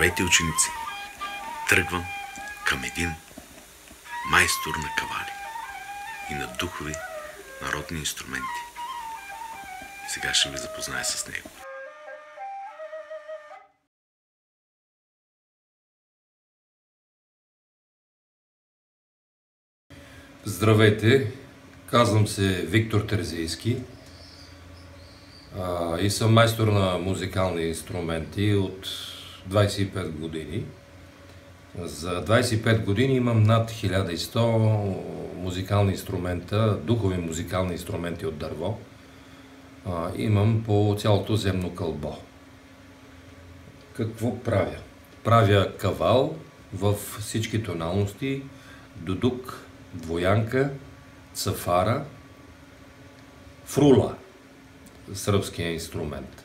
Здравейте, ученици! Тръгвам към един майстор на кавали и на духови народни инструменти. Сега ще ви запозная с него. Здравейте, казвам се Виктор Терзийски и съм майстор на музикални инструменти от 25 години. За 25 години имам над 1100 музикални инструмента, духови музикални инструменти от дърво. Имам по цялото земно кълбо. Какво правя? Правя кавал в всички тоналности, дудук, двоянка, цафара, фрула, сръбския инструмент.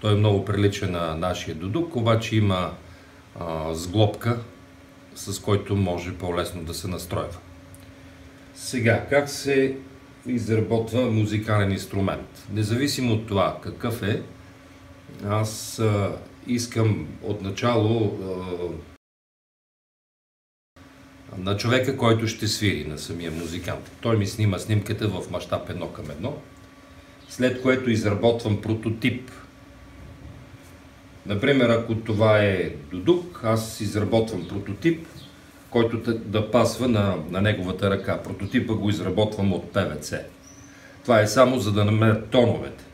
Той е много прилича на нашия дудук, обаче има а, сглобка, с който може по-лесно да се настройва. Сега, как се изработва музикален инструмент? Независимо от това какъв е, аз а, искам отначало а, на човека, който ще свири, на самия музикант. Той ми снима снимката в мащаб едно към едно, след което изработвам прототип – Например, ако това е дудук, аз изработвам прототип, който да пасва на, на неговата ръка. Прототипа го изработвам от ПВЦ. Това е само за да намеря тоновете.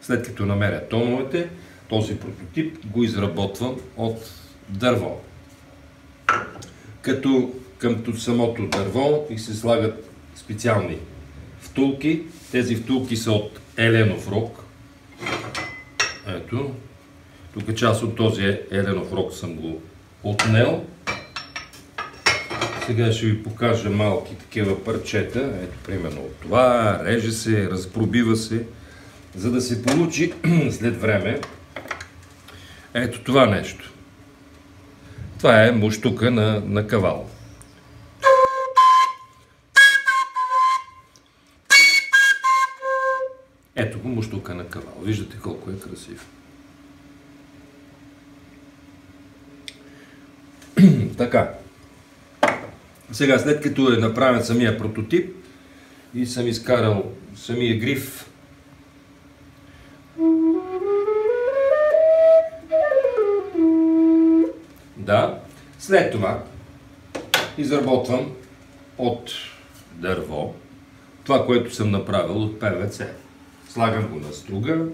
След като намеря тоновете, този прототип го изработвам от дърво. Като към самото дърво и се слагат специални втулки. Тези втулки са от еленов рог. Ето, тук част от този еленов рок съм го отнел. Сега ще ви покажа малки такива парчета. Ето, примерно от това. Реже се, разпробива се, за да се получи след време ето това нещо. Това е муштука на, на кавал. Ето го муштука на кавал. Виждате колко е красив. Така. Сега, след като е направен самия прототип и съм изкарал самия гриф, да, след това изработвам от дърво това, което съм направил от ПВЦ. Слагам го на струга,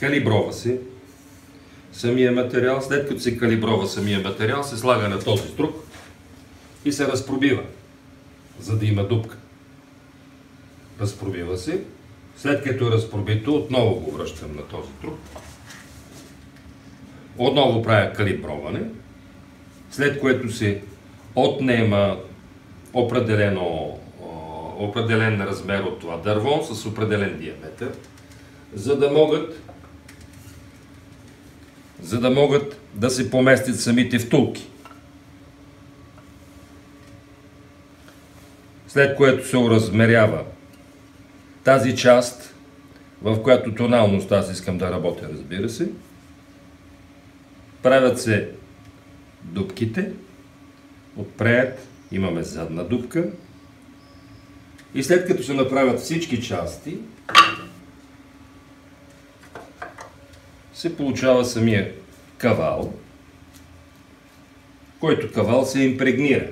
калиброва се, самия материал, след като се калиброва самия материал, се слага на този струк и се разпробива, за да има дупка. Разпробива се. След като е разпробито, отново го връщам на този струк. Отново правя калиброване, след което се отнема определено, определен размер от това дърво с определен диаметър, за да могат за да могат да се поместят самите втулки. След което се уразмерява тази част, в която тоналност аз искам да работя, разбира се. Правят се дубките. Отпред имаме задна дупка. И след като се направят всички части, се получава самия кавал, който кавал се импрегнира.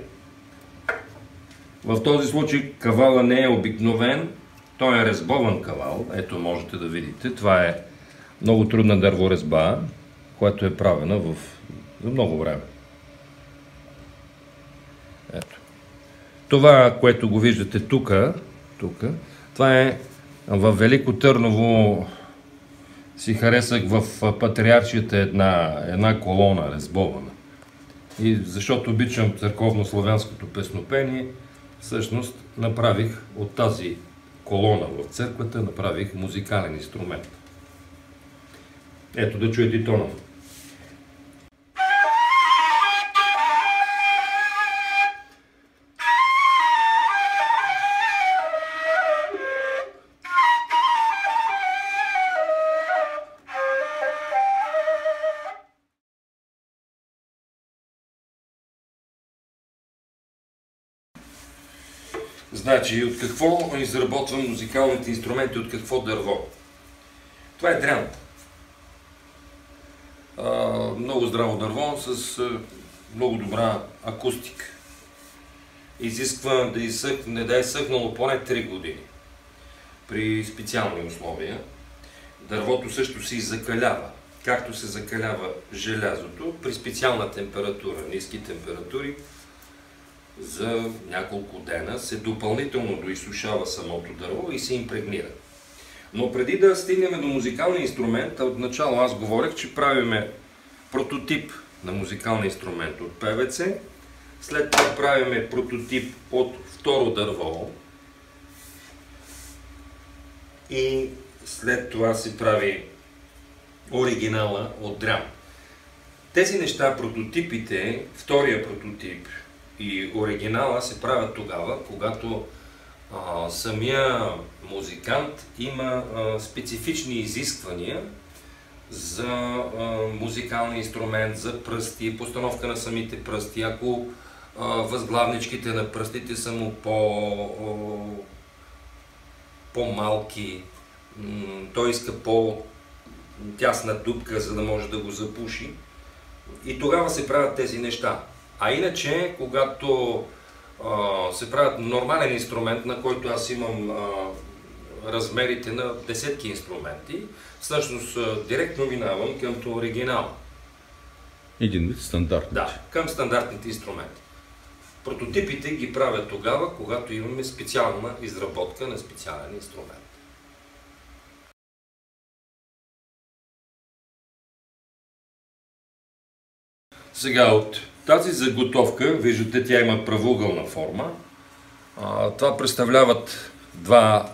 В този случай кавала не е обикновен, той е резбован кавал. Ето можете да видите. Това е много трудна дърворезба, която е правена в... за много време. Ето. Това, което го виждате тук, това е в Велико Търново си харесах в патриаршията една, една колона резбована. И защото обичам църковно-славянското песнопение, всъщност направих от тази колона в църквата, направих музикален инструмент. Ето да чуете тона. Значи, от какво изработвам музикалните инструменти, от какво дърво? Това е дрян. А, много здраво дърво с много добра акустика. Изисква да изсъхне, да е съхнало поне 3 години при специални условия. Дървото също се закалява, както се закалява желязото при специална температура, ниски температури за няколко дена се допълнително доизсушава самото дърво и се импрегнира. Но преди да стигнем до музикалния инструмент, отначало аз говорех, че правиме прототип на музикалния инструмент от ПВЦ, след това правиме прототип от второ дърво и след това се прави оригинала от дрям. Тези неща, прототипите, втория прототип и оригинала се правят тогава, когато а, самия музикант има а, специфични изисквания за а, музикалния инструмент, за пръсти, постановка на самите пръсти. Ако а, възглавничките на пръстите са му по, по-малки, той иска по-тясна дупка, за да може да го запуши. И тогава се правят тези неща. А иначе, когато а, се правят нормален инструмент, на който аз имам а, размерите на десетки инструменти, всъщност директно минавам към оригинал. Един вид стандартни. Да, към стандартните инструменти. Прототипите ги правят тогава, когато имаме специална изработка на специален инструмент. Сега от тази заготовка, виждате, тя има правоъгълна форма. Това представляват два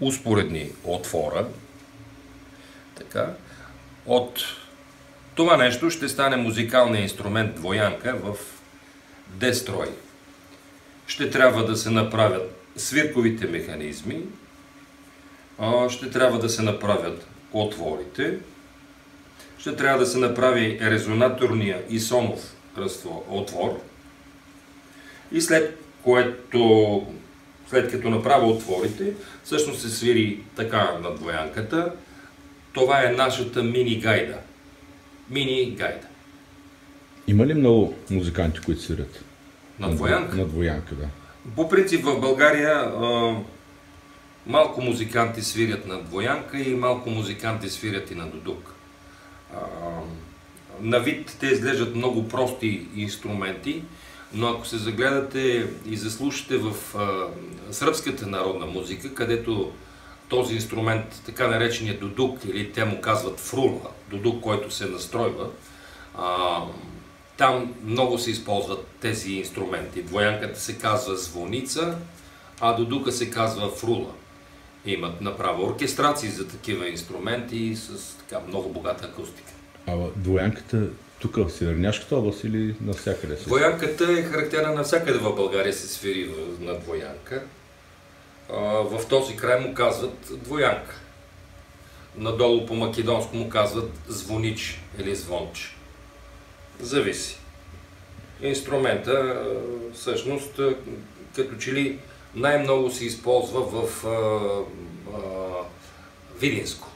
успоредни отвора. Така. От това нещо ще стане музикалният инструмент двоянка в дестрой. Ще трябва да се направят свирковите механизми, ще трябва да се направят отворите, ще трябва да се направи резонаторния и сонов отвор и след което след като направя отворите, всъщност се свири така на двоянката. Това е нашата мини гайда. Мини гайда. Има ли много музиканти, които свирят? На двоянка? На двоянка, да. По принцип в България а, малко музиканти свирят на двоянка и малко музиканти свирят и на дудук. А, на вид те изглеждат много прости инструменти, но ако се загледате и заслушате в а, сръбската народна музика, където този инструмент, така наречения дудук, или те му казват фрула, дудук, който се настройва, а, там много се използват тези инструменти. Двоянката се казва звоница, а дудука се казва фрула. Имат направо оркестрации за такива инструменти с така много богата акустика. А двоянката тук в Северняшката област или навсякъде? Двоянката е характерна навсякъде в България се свири на двоянка. В този край му казват двоянка. Надолу по македонско му казват звонич или звонч. Зависи. Инструмента всъщност като че ли най-много се използва в а, а, Видинско